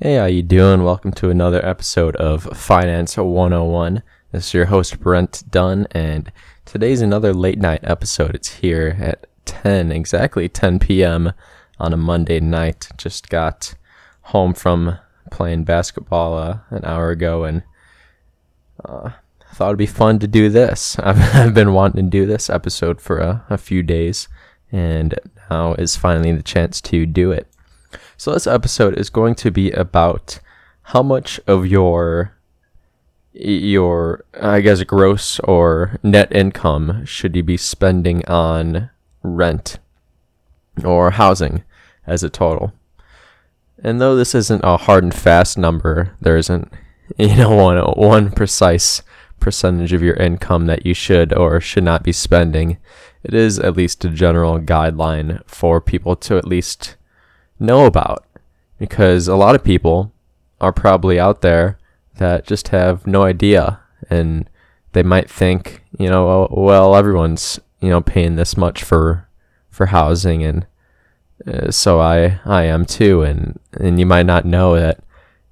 Hey, how you doing? Welcome to another episode of Finance 101. This is your host Brent Dunn, and today's another late night episode. It's here at 10, exactly 10 p.m. on a Monday night. Just got home from playing basketball uh, an hour ago, and uh, thought it'd be fun to do this. I've, I've been wanting to do this episode for a, a few days, and now is finally the chance to do it. So this episode is going to be about how much of your your I guess gross or net income should you be spending on rent or housing as a total. And though this isn't a hard and fast number, there isn't you know one one precise percentage of your income that you should or should not be spending. It is at least a general guideline for people to at least know about. Because a lot of people are probably out there that just have no idea. And they might think, you know, well, everyone's, you know, paying this much for for housing. And uh, so I I am too. And and you might not know that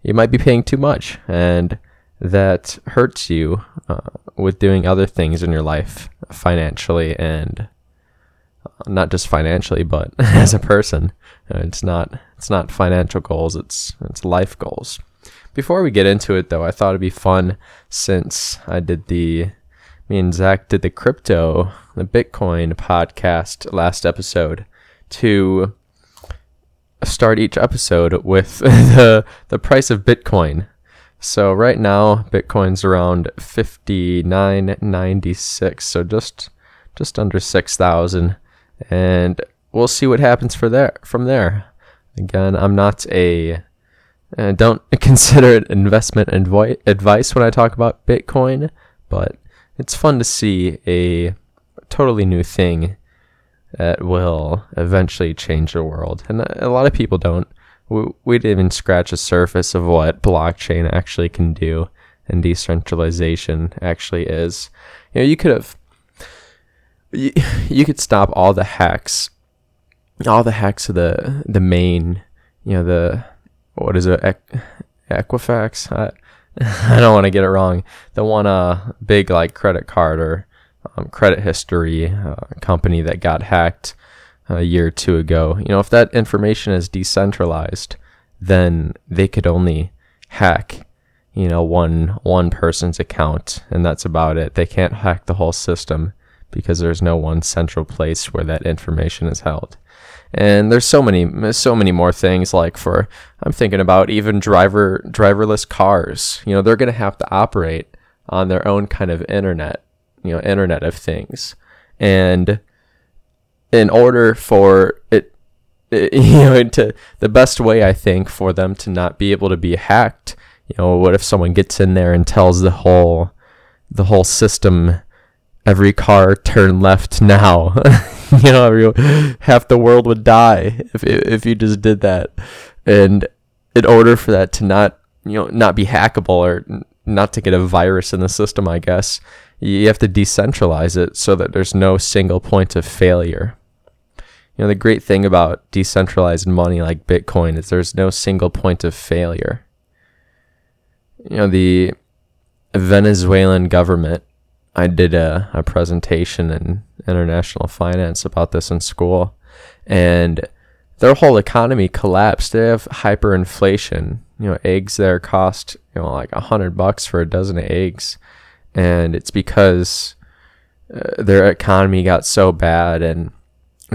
you might be paying too much. And that hurts you uh, with doing other things in your life financially and not just financially, but as a person. Uh, it's not it's not financial goals. It's it's life goals. Before we get into it, though, I thought it'd be fun since I did the me and Zach did the crypto, the Bitcoin podcast last episode to start each episode with the the price of Bitcoin. So right now Bitcoin's around 59.96, so just just under 6,000 and we'll see what happens for there from there. Again, I'm not a uh, don't consider it investment advi- advice when I talk about Bitcoin, but it's fun to see a totally new thing that will eventually change the world. And a lot of people don't. We, we didn't even scratch the surface of what blockchain actually can do and decentralization actually is. You know, you could have you, you could stop all the hacks, all the hacks of the the main, you know, the what is it, Equ- Equifax? I, I don't want to get it wrong. The one uh big like credit card or um, credit history uh, company that got hacked a year or two ago. You know, if that information is decentralized, then they could only hack you know one one person's account and that's about it. They can't hack the whole system because there's no one central place where that information is held. And there's so many so many more things like for I'm thinking about even driver driverless cars. You know, they're going to have to operate on their own kind of internet, you know, internet of things. And in order for it, it you know, to the best way I think for them to not be able to be hacked, you know, what if someone gets in there and tells the whole the whole system every car turn left now. you know, every, half the world would die if if you just did that. And in order for that to not you know not be hackable or not to get a virus in the system, I guess you have to decentralize it so that there's no single point of failure. You know, the great thing about decentralized money like Bitcoin is there's no single point of failure. You know, the Venezuelan government I did a, a presentation in international finance about this in school, and their whole economy collapsed. They have hyperinflation. You know, eggs there cost you know like a hundred bucks for a dozen eggs, and it's because uh, their economy got so bad and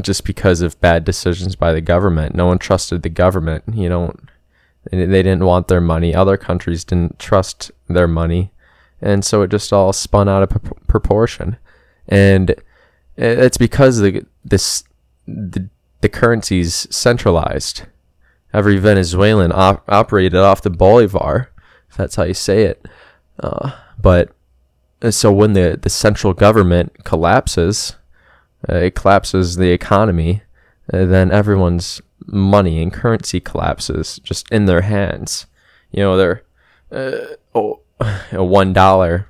just because of bad decisions by the government. No one trusted the government. You don't. They didn't want their money. Other countries didn't trust their money and so it just all spun out of proportion, and it's because the this the the currency's centralized. Every Venezuelan op- operated off the bolivar, if that's how you say it. Uh, but uh, so when the, the central government collapses, uh, it collapses the economy, uh, then everyone's money and currency collapses just in their hands. You know, they're uh, oh, one dollar,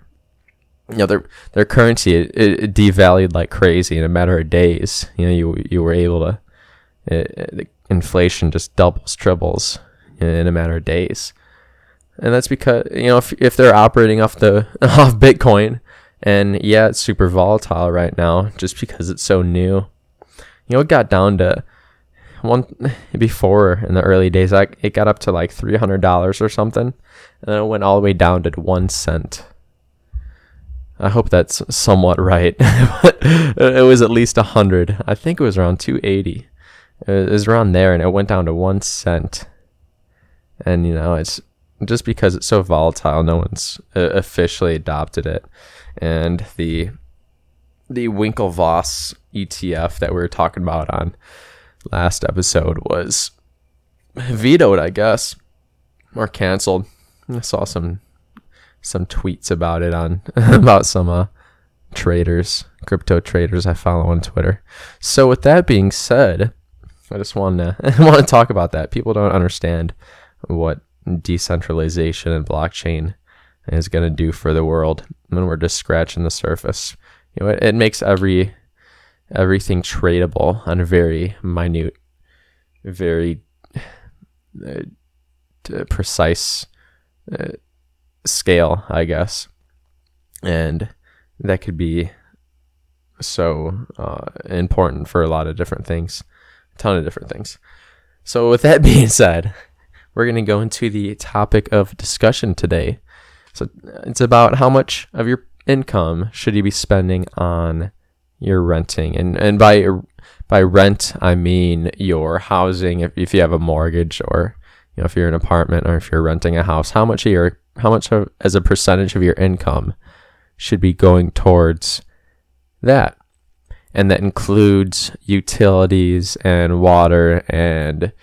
you know their their currency it, it, devalued like crazy in a matter of days. You know you you were able to uh, it, it, inflation just doubles triples. in a matter of days. And that's because you know if if they're operating off the off Bitcoin, and yeah, it's super volatile right now just because it's so new. You know, it got down to one before in the early days. Like it got up to like three hundred dollars or something, and then it went all the way down to one cent. I hope that's somewhat right. it was at least a hundred. I think it was around two eighty. It was around there, and it went down to one cent. And you know, it's just because it's so volatile, no one's uh, officially adopted it. And the the Winklevoss ETF that we were talking about on last episode was vetoed, I guess, or canceled. I saw some some tweets about it on about some uh, traders, crypto traders I follow on Twitter. So with that being said, I just want to want to talk about that. People don't understand what decentralization and blockchain is going to do for the world, and we're just scratching the surface. You know, it, it makes every everything tradable on a very minute, very uh, precise uh, scale, I guess. And that could be so uh, important for a lot of different things, a ton of different things. So, with that being said, we're going to go into the topic of discussion today. So, it's about how much of your income should you be spending on your renting, and and by by rent I mean your housing. If if you have a mortgage, or you know if you're in an apartment, or if you're renting a house, how much of your how much of, as a percentage of your income should be going towards that. And that includes utilities and water and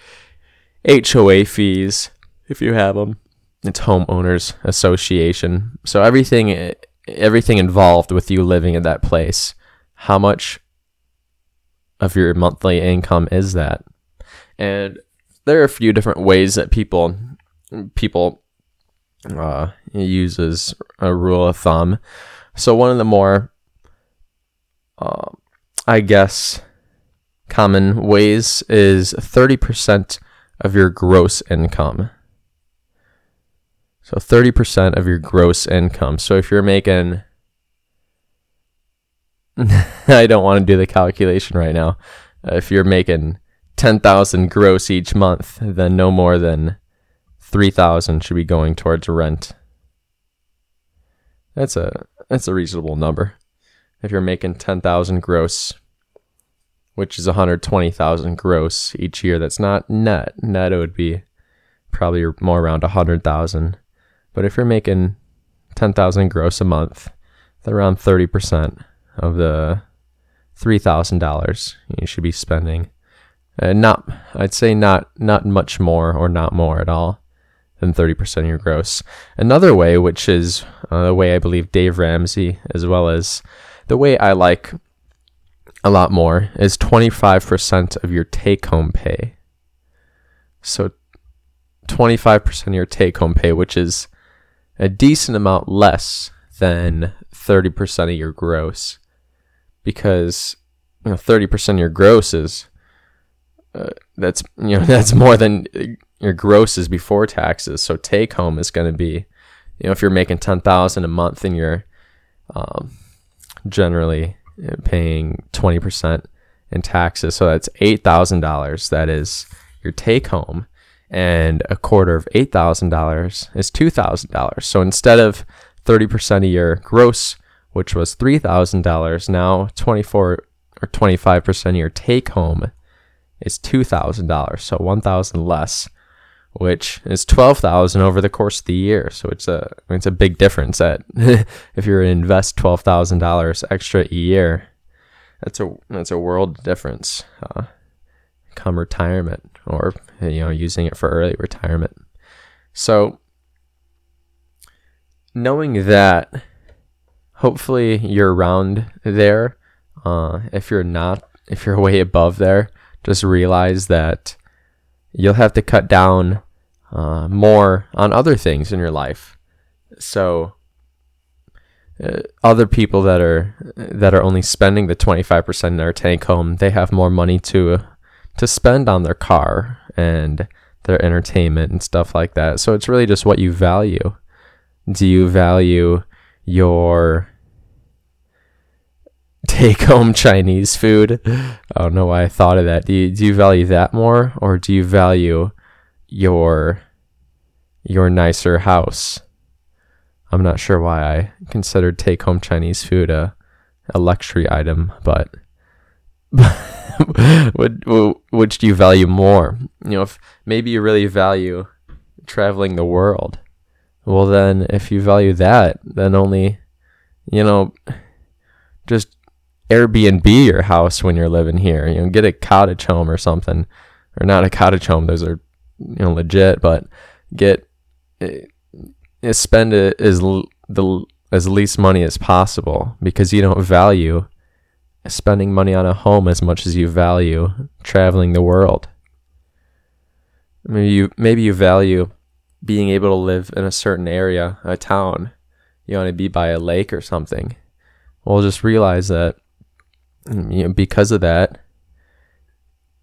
HOA fees if you have them. It's homeowners association. So everything everything involved with you living in that place. How much of your monthly income is that? And there are a few different ways that people people uh, uses a rule of thumb. So one of the more, uh, I guess, common ways is 30% of your gross income. So 30% of your gross income. So if you're making I don't want to do the calculation right now. Uh, if you're making 10,000 gross each month, then no more than 3000 should be going towards rent. That's a that's a reasonable number. If you're making 10,000 gross, which is 120,000 gross each year, that's not net. Net it would be probably more around 100,000. But if you're making 10,000 gross a month, that's around 30% of the $3,000 you should be spending. Uh, not I'd say not not much more or not more at all than 30% of your gross. Another way, which is uh, the way I believe Dave Ramsey, as well as the way I like a lot more, is 25% of your take home pay. So 25% of your take home pay, which is a decent amount less than 30% of your gross. Because you know, 30% of your gross is uh, that's you know that's more than your gross is before taxes. So take home is going to be, you know, if you're making ten thousand a month and you're um, generally uh, paying twenty percent in taxes, so that's eight thousand dollars. That is your take home, and a quarter of eight thousand dollars is two thousand dollars. So instead of thirty percent of your gross, which was three thousand dollars, now twenty four or twenty five percent of your take home is two thousand dollars, so one thousand less, which is twelve thousand over the course of the year. So it's a it's a big difference. That if you're to invest twelve thousand dollars extra a year, that's a that's a world difference. Uh, come retirement, or you know, using it for early retirement. So knowing that, hopefully you're around there. Uh, if you're not, if you're way above there, just realize that you'll have to cut down uh, more on other things in your life. So uh, other people that are that are only spending the 25% in their tank home, they have more money to to spend on their car and their entertainment and stuff like that. So it's really just what you value. Do you value your take home Chinese food? I don't know why I thought of that. Do you, do you value that more or do you value your your nicer house? I'm not sure why I considered take home Chinese food a a luxury item, but which do you value more? You know, if maybe you really value traveling the world, well, then if you value that, then only, you know, just Airbnb your house when you're living here. You know, get a cottage home or something, or not a cottage home. Those are, you know, legit, but get uh, spend it as the as least money as possible because you don't value spending money on a home as much as you value traveling the world. Maybe you maybe you value being able to live in a certain area, a town. You want to be by a lake or something. Well, just realize that mm, you know, because of that,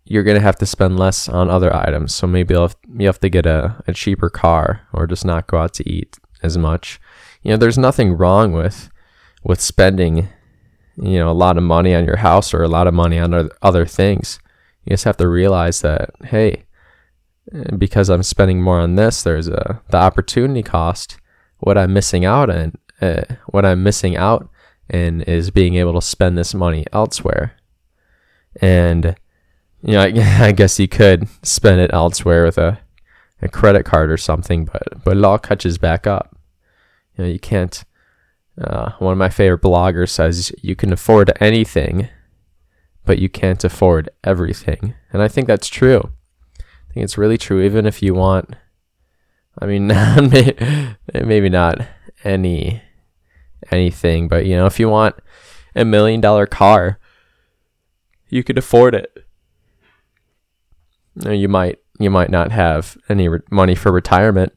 you're gonna have to spend less on other items. So maybe you have, you have to get a, a cheaper car or just not go out to eat as much. You know, there's nothing wrong with with spending you know a lot of money on your house or a lot of money on other things you just have to realize that hey because i'm spending more on this there's a the opportunity cost what i'm missing out on uh, what i'm missing out in is being able to spend this money elsewhere and you know I, I guess you could spend it elsewhere with a, a credit card or something but but it all catches back up you know you can't uh, one of my favorite bloggers says you can afford anything, but you can't afford everything. And I think that's true. Think it's really true. Even if you want, I mean, maybe not any anything, but you know, if you want a million dollar car, you could afford it. You might you might not have any re- money for retirement,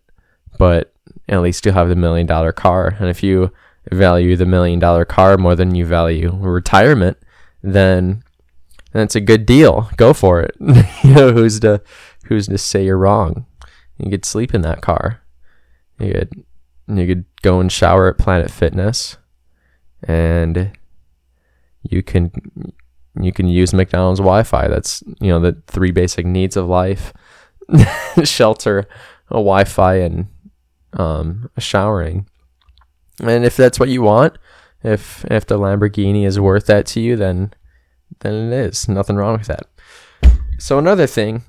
but at least you'll have the million dollar car. And if you value the million dollar car more than you value retirement, then that's a good deal. Go for it. you know, who's to who's to say you're wrong? You could sleep in that car. You could you could go and shower at Planet Fitness and you can you can use McDonald's Wi-Fi. That's you know the three basic needs of life: shelter, a Wi-Fi, and um, showering. And if that's what you want, if if the Lamborghini is worth that to you, then then it is. Nothing wrong with that. So another thing,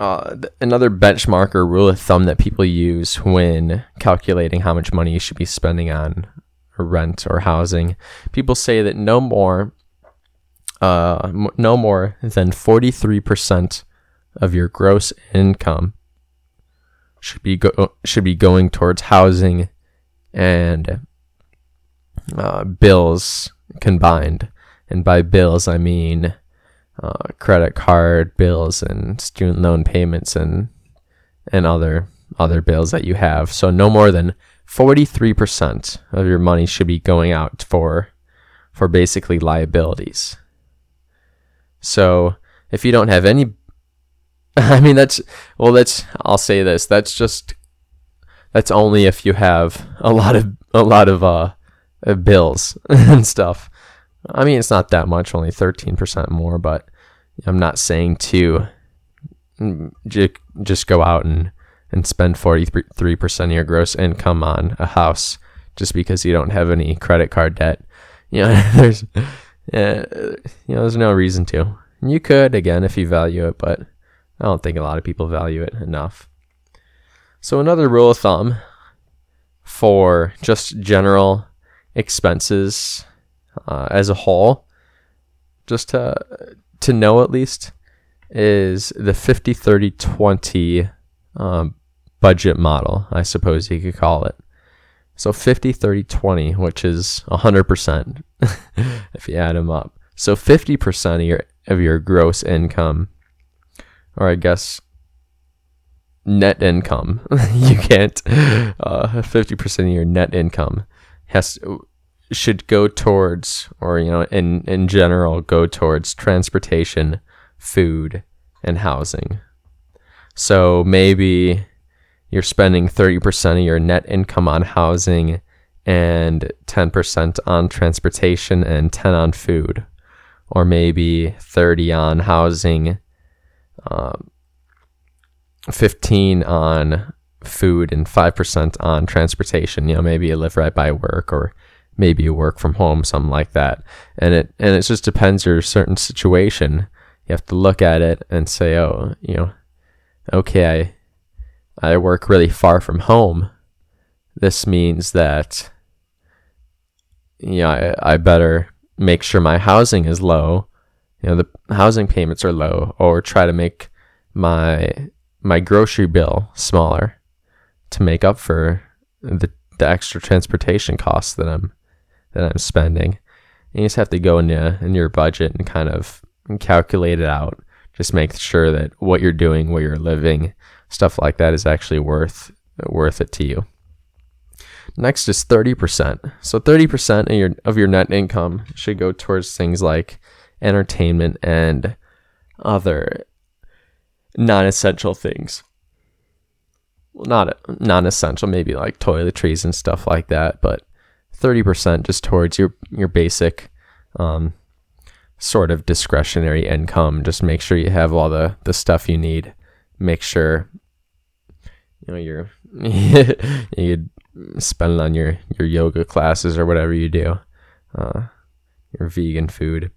uh, th- another benchmark or rule of thumb that people use when calculating how much money you should be spending on rent or housing, people say that no more, uh, m- no more than forty three percent of your gross income should be go- should be going towards housing and uh, bills combined. And by bills, I mean uh, credit card bills and student loan payments and and other other bills that you have. So no more than 43% of your money should be going out for for basically liabilities. So if you don't have any I mean that's well that's I'll say this that's just that's only if you have a lot of a lot of uh, uh bills and stuff. I mean, it's not that much, only 13% more, but I'm not saying to just go out and, and spend 43% of your gross income on a house just because you don't have any credit card debt. You know, there's, you know, there's no reason to. You could, again, if you value it, but I don't think a lot of people value it enough. So, another rule of thumb for just general expenses uh, as a whole, just to, to know at least, is the 50 30 20 um, budget model, I suppose you could call it. So 50 30 20, which is 100% if you add them up. So 50% of your of your gross income or I guess net income. you can't. Uh, fifty uh, percent of your net income has should go towards, or you know, in in general, go towards transportation, food, and housing. So maybe you're spending 30% of your net income on housing and 10% on transportation and 10 on food or maybe 30 on housing um, 15 on food and 5% on transportation you know maybe you live right by work or maybe you work from home something like that. And it and it just depends your certain situation. You have to look at it and say oh you know okay i i work really far from home. This means that you know i, I better make sure my housing is low. You know the housing payments are low or try to make my my grocery bill smaller to make up for the the extra transportation costs that I'm that I'm spending. And you just have to go in your, in your budget and kind of calculate it out. Just make sure that what you're doing, where you're living, stuff like that is actually worth worth it to you. Next is 30%. So 30% of your of your net income should go towards things like entertainment and other non-essential things. Well, not non-essential, maybe like toiletries and stuff like that, but 30% just towards your your basic um, sort of discretionary income. Just make sure you have all the the stuff you need. Make sure you know you're you spend it on your your yoga classes or whatever you do. Uh, your vegan food.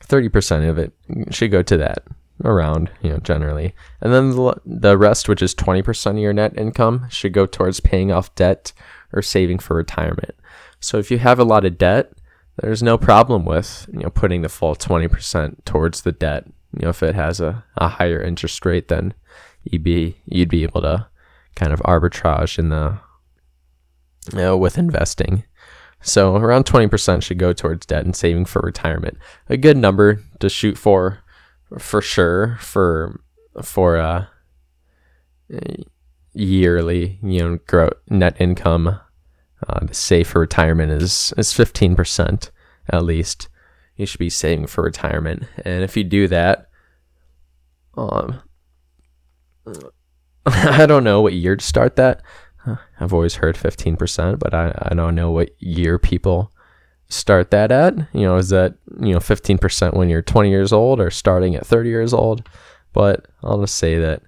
30% of it should go to that around, you know, generally. And then the, the rest, which is 20% of your net income, should go towards paying off debt or saving for retirement. So if you have a lot of debt, there's no problem with you know putting the full 20% towards the debt. You know, if it has a, a higher interest rate, then you'd be you'd be able to kind of arbitrage in the you know, with investing. So around 20% should go towards debt and saving for retirement. A good number to shoot for for sure for for uh yearly, you know, net income uh, save for retirement is is 15% at least. You should be saving for retirement. And if you do that, um, I don't know what year to start that. I've always heard 15%, but I, I don't know what year people start that at. You know, is that, you know, 15% when you're 20 years old or starting at 30 years old? But I'll just say that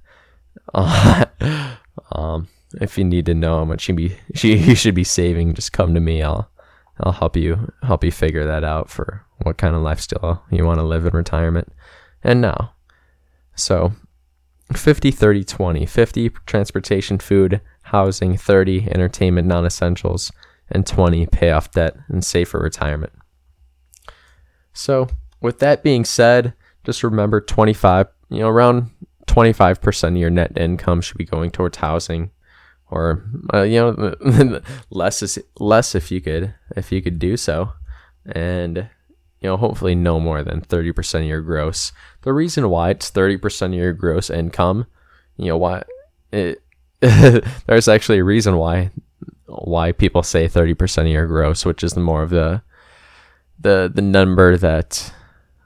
uh, um, if you need to know how much you be you should be saving, just come to me. I'll I'll help you help you figure that out for what kind of lifestyle you want to live in retirement. And now, so 50 30 20 50 transportation food housing 30 entertainment non-essentials and 20 pay off debt and save for retirement so with that being said just remember 25 you know around 25% of your net income should be going towards housing or uh, you know less is less if you could if you could do so. And you know hopefully no more than 30% of your gross. The reason why it's 30% of your gross income you know why it there's actually a reason why why people say 30% of your gross which is the more of the the the number that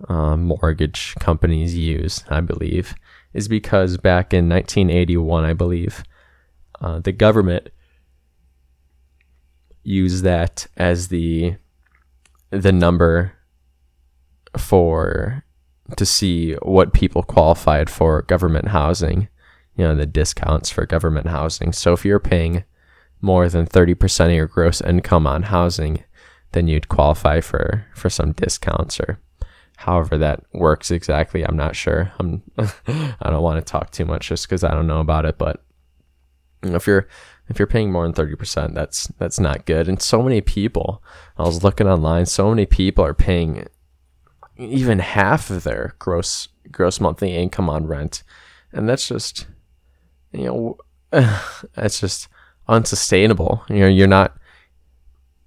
uh, mortgage companies use i believe is because back in 1981 i believe uh, the government use that as the the number for to see what people qualified for government housing, you know, the discounts for government housing. So if you're paying more than 30% of your gross income on housing, then you'd qualify for for some discounts or however that works exactly. I'm not sure. I'm I don't want to talk too much just cuz I don't know about it, but if you're if you're paying more than 30%, that's that's not good. And so many people, I was looking online, so many people are paying even half of their gross gross monthly income on rent. And that's just you know that's just unsustainable. You know, you're not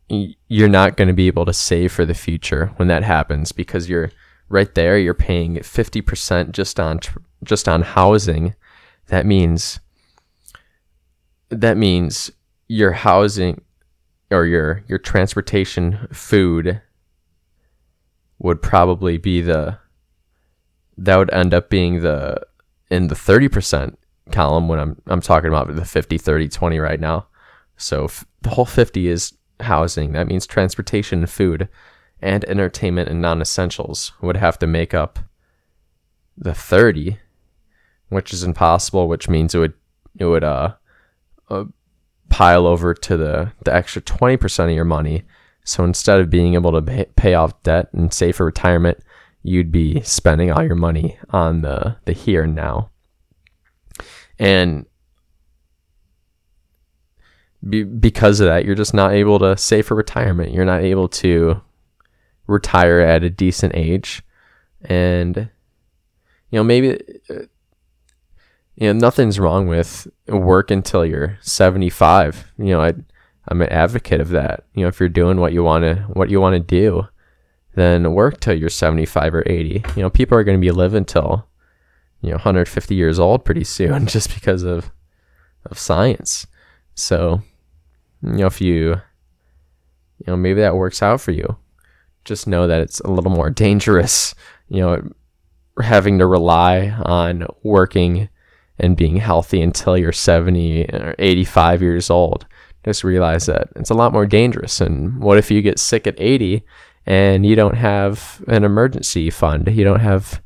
you're not going to be able to save for the future when that happens because you're right there you're paying 50% just on just on housing. That means that means your housing or your your transportation food would probably be the that would end up being the in the 30% column when I'm I'm talking about the 50 30 20 right now. So f- the whole 50 is housing. That means transportation food and entertainment and non-essentials would have to make up the 30, which is impossible, which means it would it would uh, pile over to the the extra 20% of your money. So instead of being able to pay, pay off debt and save for retirement, you'd be spending all your money on the the here and now. And be, because of that, you're just not able to save for retirement. You're not able to retire at a decent age. And, you know, maybe, uh, you know, nothing's wrong with work until you're 75. You know, I, I'm an advocate of that. You know, if you're doing what you want to, what you want to do, then work till you're 75 or 80. You know, people are going to be living till, you know, 150 years old pretty soon just because of, of science. So, you know, if you, you know, maybe that works out for you. Just know that it's a little more dangerous, you know, having to rely on working and being healthy until you're 70 or 85 years old. Just realize that it's a lot more dangerous. And what if you get sick at 80 and you don't have an emergency fund? You don't have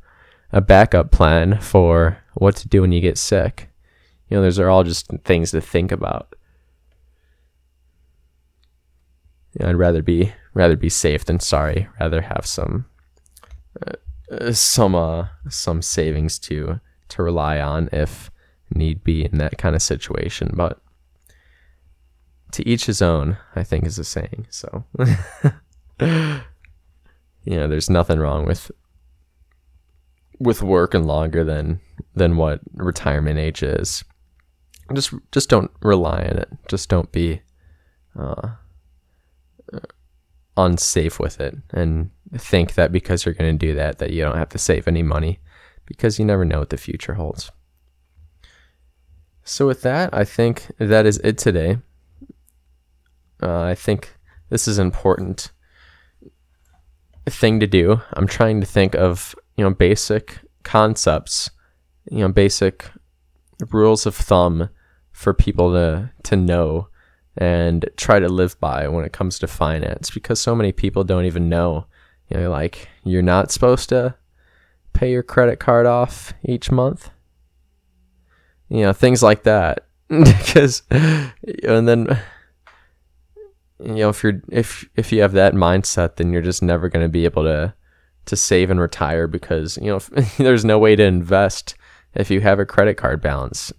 a backup plan for what to do when you get sick. You know, those are all just things to think about. You know, I'd rather be rather be safe than sorry. Rather have some uh, uh, some uh, some savings to to rely on if need be in that kind of situation. But to each his own, I think is a saying. So you know, there's nothing wrong with with working longer than than what retirement age is. Just just don't rely on it. Just don't be uh, unsafe with it and think that because you're going to do that that you don't have to save any money because you never know what the future holds. So with that, I think that is it today. Uh, I think this is an important thing to do. I'm trying to think of you know basic concepts, you know basic rules of thumb for people to to know and try to live by when it comes to finance because so many people don't even know. You know, like you're not supposed to pay your credit card off each month. You know, things like that. because and then you know, if you're if if you have that mindset, then you're just never going to be able to to save and retire because, you know, if, there's no way to invest if you have a credit card balance.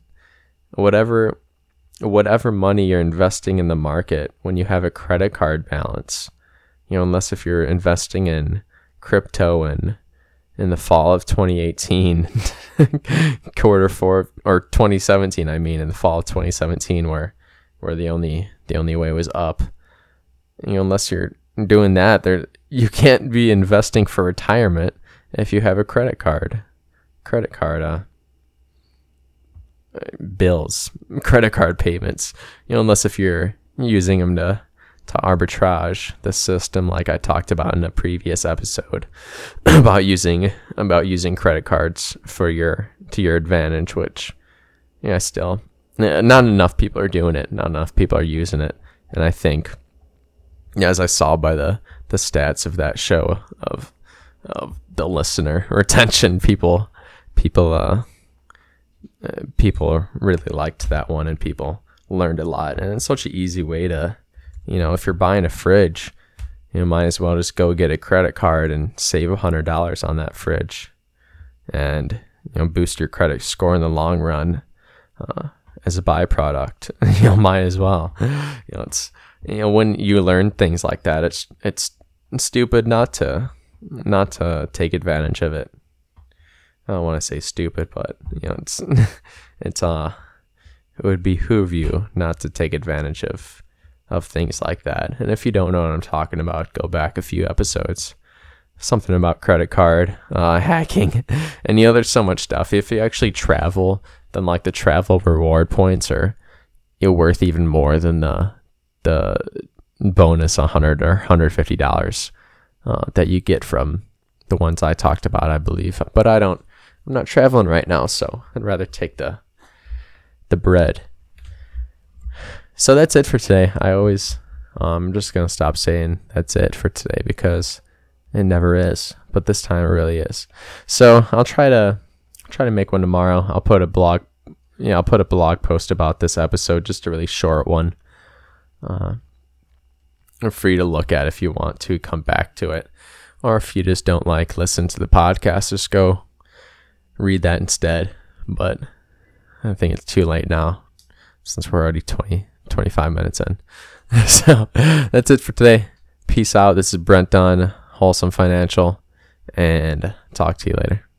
Whatever whatever money you're investing in the market when you have a credit card balance, you know, unless if you're investing in crypto and in the fall of 2018, quarter four or 2017, I mean, in the fall of 2017, where where the only the only way was up. You know, unless you're doing that, there you can't be investing for retirement if you have a credit card. Credit card, uh, bills, credit card payments, you know, unless if you're using them to to arbitrage the system like I talked about in a previous episode about using about using credit cards for your to your advantage which yeah still not enough people are doing it not enough people are using it and I think as I saw by the the stats of that show of of the listener retention people people uh people really liked that one and people learned a lot. And it's such an easy way to, you know, if you're buying a fridge, you might as well just go get a credit card and save a hundred dollars on that fridge, and you know, boost your credit score in the long run uh, as a byproduct. you know, might as well. You know, it's you know when you learn things like that, it's it's stupid not to not to take advantage of it. I don't want to say stupid, but you know, it's it's uh it would behoove you not to take advantage of of things like that. And if you don't know what I'm talking about, go back a few episodes. Something about credit card uh, hacking, and you know, there's so much stuff. If you actually travel, then like the travel reward points are you worth even more than the the bonus 100 or 150 dollars uh, that you get from the ones I talked about, I believe. But I don't I'm not traveling right now, so I'd rather take the the bread. So that's it for today. I always, um, I'm just gonna stop saying that's it for today because it never is, but this time it really is. So I'll try to try to make one tomorrow. I'll put a blog, yeah, I'll put a blog post about this episode, just a really short one. Uh, are free to look at if you want to come back to it, or if you just don't like listen to the podcast, just go read that instead. But I think it's too late now since we're already 20, 25 minutes in. so that's it for today. Peace out. This is Brent Dunn, Wholesome Financial, and talk to you later.